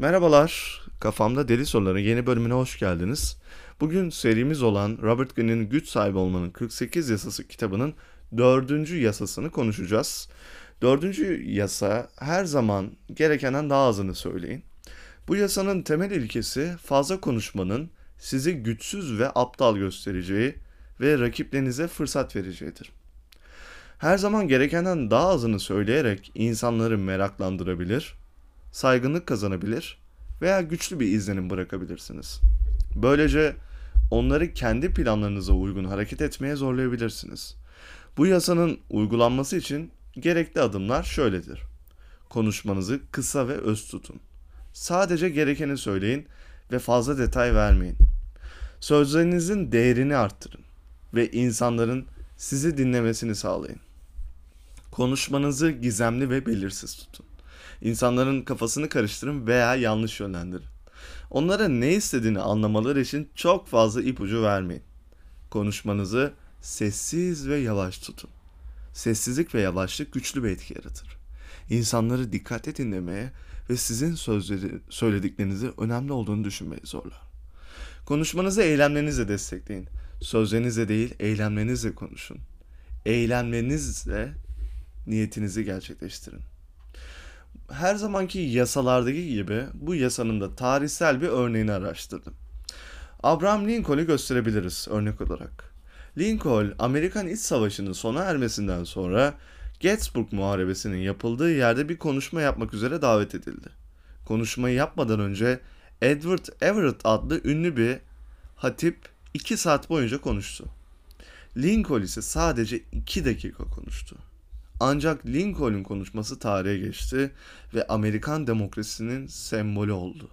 Merhabalar, Kafamda Deli Soruların yeni bölümüne hoş geldiniz. Bugün serimiz olan Robert Greene'in Güç Sahibi Olmanın 48 Yasası kitabının dördüncü yasasını konuşacağız. Dördüncü yasa her zaman gerekenden daha azını söyleyin. Bu yasanın temel ilkesi fazla konuşmanın sizi güçsüz ve aptal göstereceği ve rakiplerinize fırsat vereceğidir. Her zaman gerekenden daha azını söyleyerek insanları meraklandırabilir, saygınlık kazanabilir veya güçlü bir izlenim bırakabilirsiniz. Böylece onları kendi planlarınıza uygun hareket etmeye zorlayabilirsiniz. Bu yasanın uygulanması için gerekli adımlar şöyledir. Konuşmanızı kısa ve öz tutun. Sadece gerekeni söyleyin ve fazla detay vermeyin. Sözlerinizin değerini arttırın ve insanların sizi dinlemesini sağlayın. Konuşmanızı gizemli ve belirsiz tutun. İnsanların kafasını karıştırın veya yanlış yönlendirin. Onlara ne istediğini anlamaları için çok fazla ipucu vermeyin. Konuşmanızı sessiz ve yavaş tutun. Sessizlik ve yavaşlık güçlü bir etki yaratır. İnsanları dikkatle dinlemeye ve sizin sözleri, söylediklerinizi önemli olduğunu düşünmeye zorlar. Konuşmanızı eylemlerinizle destekleyin. Sözlerinizle değil, eylemlerinizle konuşun. Eylemlerinizle niyetinizi gerçekleştirin. Her zamanki yasalardaki gibi bu yasanın da tarihsel bir örneğini araştırdım. Abraham Lincoln'u gösterebiliriz örnek olarak. Lincoln, Amerikan İç Savaşı'nın sona ermesinden sonra Gettysburg Muharebesi'nin yapıldığı yerde bir konuşma yapmak üzere davet edildi. Konuşmayı yapmadan önce Edward Everett adlı ünlü bir hatip 2 saat boyunca konuştu. Lincoln ise sadece 2 dakika konuştu. Ancak Lincoln'un konuşması tarihe geçti ve Amerikan demokrasisinin sembolü oldu.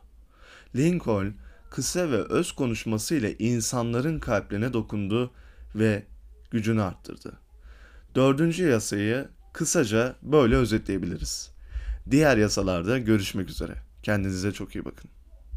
Lincoln kısa ve öz konuşmasıyla insanların kalplerine dokundu ve gücünü arttırdı. Dördüncü yasayı kısaca böyle özetleyebiliriz. Diğer yasalarda görüşmek üzere. Kendinize çok iyi bakın.